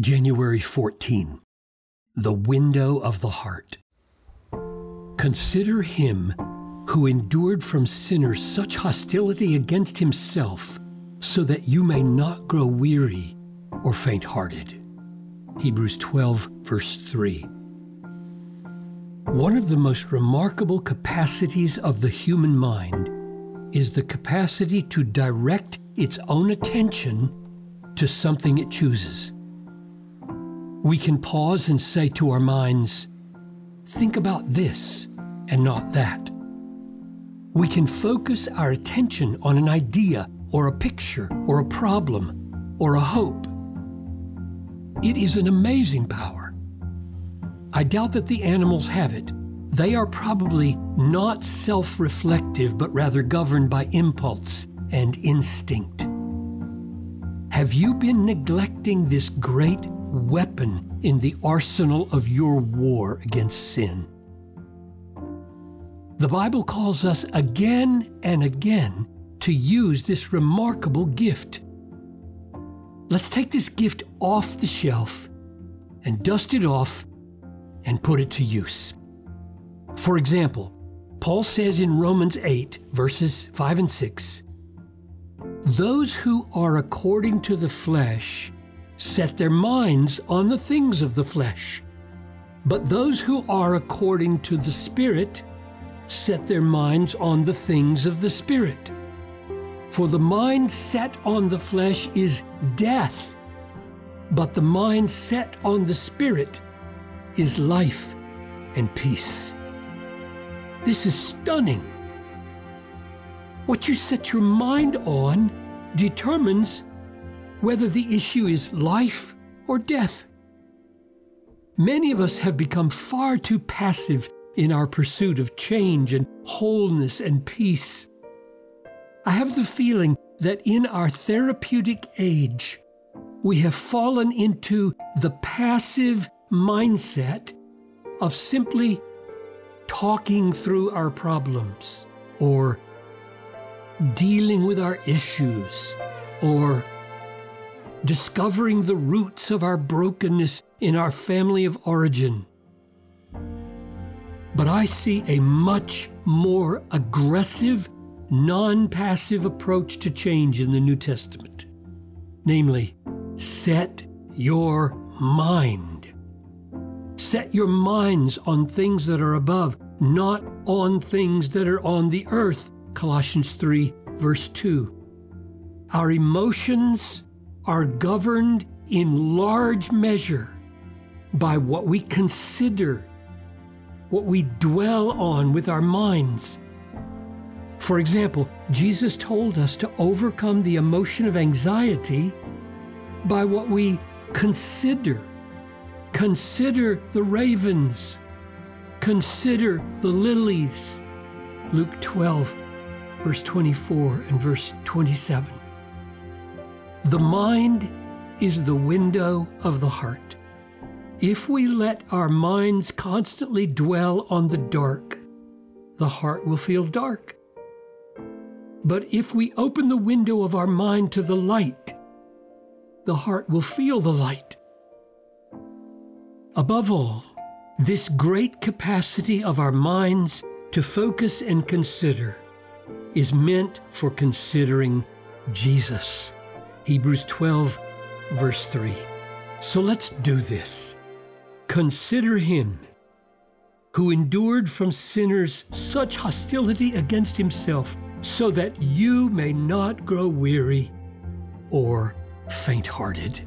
January 14. The window of the heart. Consider him who endured from sinners such hostility against himself, so that you may not grow weary or faint hearted. Hebrews 12, verse 3. One of the most remarkable capacities of the human mind is the capacity to direct its own attention to something it chooses we can pause and say to our minds, think about this and not that. We can focus our attention on an idea or a picture or a problem or a hope. It is an amazing power. I doubt that the animals have it. They are probably not self reflective, but rather governed by impulse and instinct. Have you been neglecting this great weapon in the arsenal of your war against sin. The Bible calls us again and again to use this remarkable gift. Let's take this gift off the shelf and dust it off and put it to use. For example, Paul says in Romans 8, verses 5 and 6 Those who are according to the flesh set their minds on the things of the flesh. But those who are according to the Spirit set their minds on the things of the Spirit. For the mind set on the flesh is death, but the mind set on the Spirit is life and peace. This is stunning. What you set your mind on determines whether the issue is life or death. Many of us have become far too passive in our pursuit of change and wholeness and peace. I have the feeling that in our therapeutic age, we have fallen into the passive mindset of simply talking through our problems or dealing with our issues or discovering the roots of our brokenness in our family of origin. But I see a much more aggressive, non passive approach to change in the New Testament. Namely, set your mind. Set your minds on things that are above, not on things that are on the earth. Colossians 3, verse 2. Our emotions are governed in large measure by what we consider, what we dwell on with our minds. For example, Jesus told us to overcome the emotion of anxiety by what we consider. Consider the ravens. Consider the lilies. Luke 12, verse 24 and verse 27. The mind is the window of the heart. If we let our minds constantly dwell on the dark, the heart will feel dark. But if we open the window of our mind to the light, the heart will feel the light. Above all, this great capacity of our minds to focus and consider is meant for considering Jesus. Hebrews 12, verse 3. So let's do this. Consider him who endured from sinners such hostility against himself, so that you may not grow weary or faint hearted.